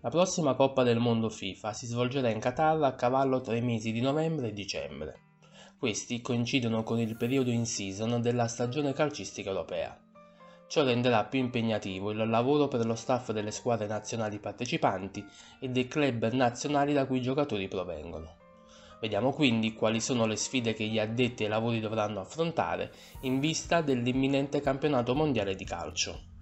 La prossima Coppa del Mondo FIFA si svolgerà in Qatar a cavallo tra i mesi di novembre e dicembre. Questi coincidono con il periodo in season della stagione calcistica europea. Ciò renderà più impegnativo il lavoro per lo staff delle squadre nazionali partecipanti e dei club nazionali da cui i giocatori provengono. Vediamo quindi quali sono le sfide che gli addetti ai lavori dovranno affrontare in vista dell'imminente campionato mondiale di calcio.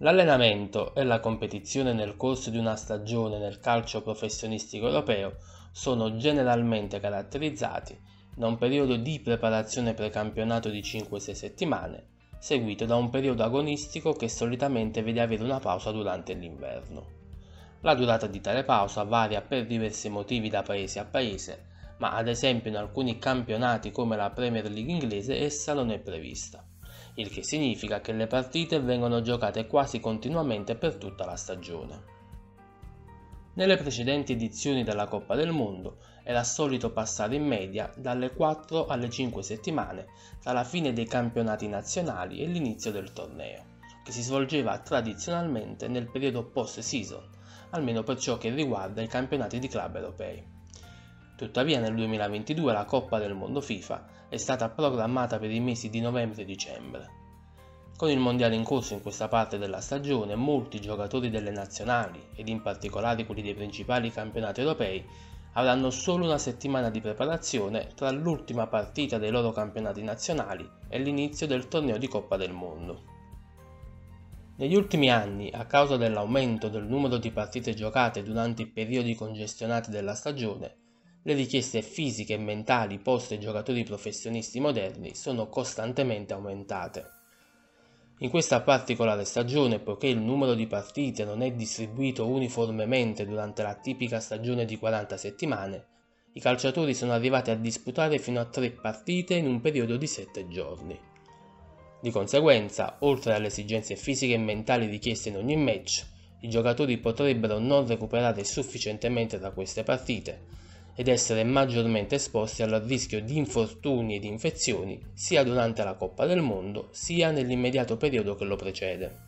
L'allenamento e la competizione nel corso di una stagione nel calcio professionistico europeo sono generalmente caratterizzati da un periodo di preparazione precampionato di 5-6 settimane, seguito da un periodo agonistico che solitamente vede avere una pausa durante l'inverno. La durata di tale pausa varia per diversi motivi da paese a paese, ma ad esempio in alcuni campionati come la Premier League inglese essa non è prevista, il che significa che le partite vengono giocate quasi continuamente per tutta la stagione. Nelle precedenti edizioni della Coppa del Mondo era solito passare in media dalle 4 alle 5 settimane tra la fine dei campionati nazionali e l'inizio del torneo, che si svolgeva tradizionalmente nel periodo post-season, almeno per ciò che riguarda i campionati di club europei. Tuttavia nel 2022 la Coppa del Mondo FIFA è stata programmata per i mesi di novembre e dicembre. Con il mondiale in corso in questa parte della stagione, molti giocatori delle nazionali, ed in particolare quelli dei principali campionati europei, avranno solo una settimana di preparazione tra l'ultima partita dei loro campionati nazionali e l'inizio del torneo di Coppa del Mondo. Negli ultimi anni, a causa dell'aumento del numero di partite giocate durante i periodi congestionati della stagione, le richieste fisiche e mentali poste ai giocatori professionisti moderni sono costantemente aumentate. In questa particolare stagione, poiché il numero di partite non è distribuito uniformemente durante la tipica stagione di 40 settimane, i calciatori sono arrivati a disputare fino a 3 partite in un periodo di 7 giorni. Di conseguenza, oltre alle esigenze fisiche e mentali richieste in ogni match, i giocatori potrebbero non recuperare sufficientemente da queste partite ed essere maggiormente esposti al rischio di infortuni e infezioni sia durante la Coppa del Mondo sia nell'immediato periodo che lo precede.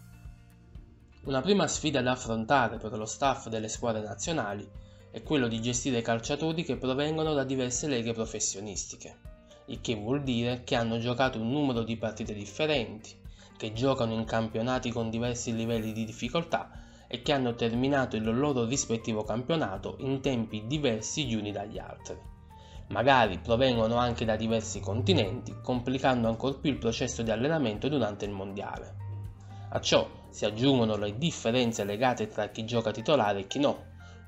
Una prima sfida da affrontare per lo staff delle squadre nazionali è quello di gestire calciatori che provengono da diverse leghe professionistiche il che vuol dire che hanno giocato un numero di partite differenti, che giocano in campionati con diversi livelli di difficoltà e che hanno terminato il loro rispettivo campionato in tempi diversi gli uni dagli altri. Magari provengono anche da diversi continenti, complicando ancor più il processo di allenamento durante il mondiale. A ciò si aggiungono le differenze legate tra chi gioca titolare e chi no,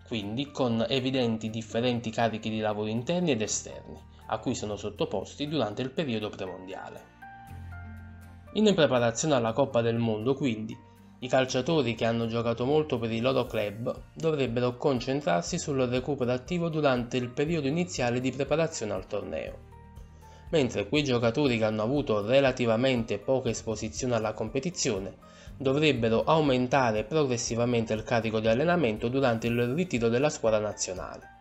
quindi con evidenti differenti carichi di lavoro interni ed esterni, a cui sono sottoposti durante il periodo premondiale. In preparazione alla Coppa del Mondo, quindi, i calciatori che hanno giocato molto per i loro club dovrebbero concentrarsi sul recupero attivo durante il periodo iniziale di preparazione al torneo, mentre quei giocatori che hanno avuto relativamente poca esposizione alla competizione dovrebbero aumentare progressivamente il carico di allenamento durante il ritiro della squadra nazionale.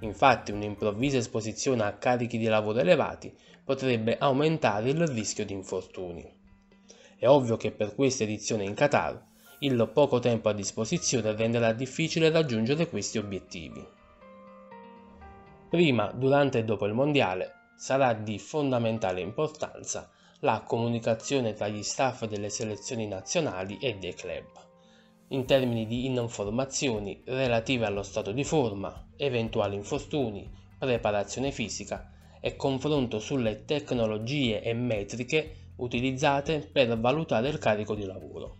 Infatti un'improvvisa esposizione a carichi di lavoro elevati potrebbe aumentare il rischio di infortuni. È ovvio che per questa edizione in Qatar il poco tempo a disposizione renderà difficile raggiungere questi obiettivi. Prima, durante e dopo il mondiale sarà di fondamentale importanza la comunicazione tra gli staff delle selezioni nazionali e dei club in termini di informazioni relative allo stato di forma, eventuali infortuni, preparazione fisica e confronto sulle tecnologie e metriche utilizzate per valutare il carico di lavoro.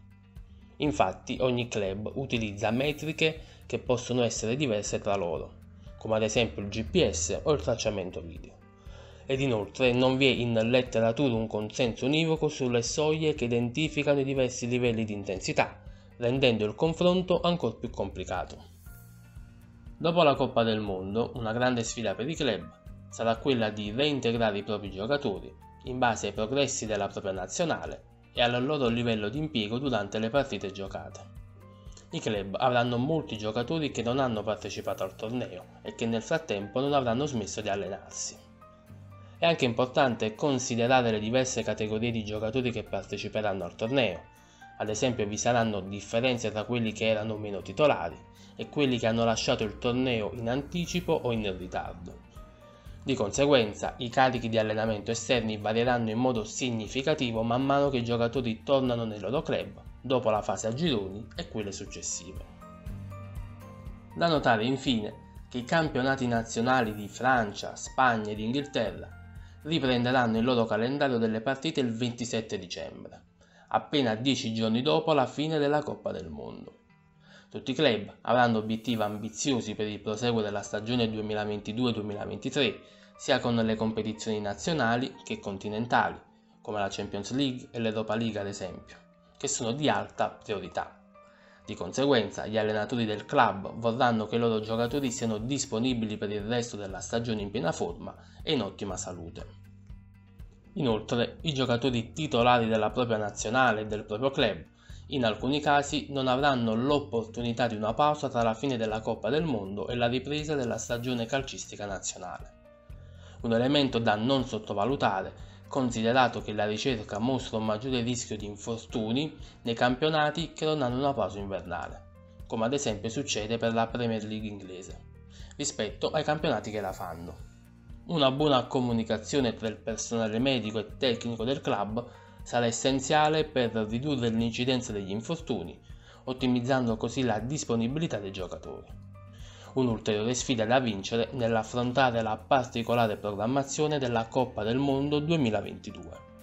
Infatti ogni club utilizza metriche che possono essere diverse tra loro, come ad esempio il GPS o il tracciamento video. Ed inoltre non vi è in letteratura un consenso univoco sulle soglie che identificano i diversi livelli di intensità, rendendo il confronto ancora più complicato. Dopo la Coppa del Mondo, una grande sfida per i club sarà quella di reintegrare i propri giocatori in base ai progressi della propria nazionale e al loro livello di impiego durante le partite giocate. I club avranno molti giocatori che non hanno partecipato al torneo e che nel frattempo non avranno smesso di allenarsi. È anche importante considerare le diverse categorie di giocatori che parteciperanno al torneo, Ad esempio vi saranno differenze tra quelli che erano meno titolari e quelli che hanno lasciato il torneo in anticipo o in ritardo. Di conseguenza i carichi di allenamento esterni varieranno in modo significativo man mano che i giocatori tornano nei loro club dopo la fase a gironi e quelle successive. Da notare infine che i campionati nazionali di Francia, Spagna ed Inghilterra riprenderanno il loro calendario delle partite il 27 dicembre, appena dieci giorni dopo la fine della Coppa del Mondo. Tutti i club avranno obiettivi ambiziosi per il proseguo della stagione 2022-2023, sia con le competizioni nazionali che continentali, come la Champions League e l'Europa League ad esempio, che sono di alta priorità. Di conseguenza, gli allenatori del club vorranno che i loro giocatori siano disponibili per il resto della stagione in piena forma e in ottima salute. Inoltre, i giocatori titolari della propria nazionale e del proprio club in alcuni casi non avranno l'opportunità di una pausa tra la fine della Coppa del Mondo e la ripresa della stagione calcistica nazionale. Un elemento da non sottovalutare considerato che la ricerca mostra un maggiore rischio di infortuni nei campionati che non hanno una pausa invernale, come ad esempio succede per la Premier League inglese, rispetto ai campionati che la fanno. Una buona comunicazione tra il personale medico e tecnico del club sarà essenziale per ridurre l'incidenza degli infortuni, ottimizzando così la disponibilità dei giocatori un'ulteriore sfida da vincere nell'affrontare la particolare programmazione della Coppa del Mondo 2022.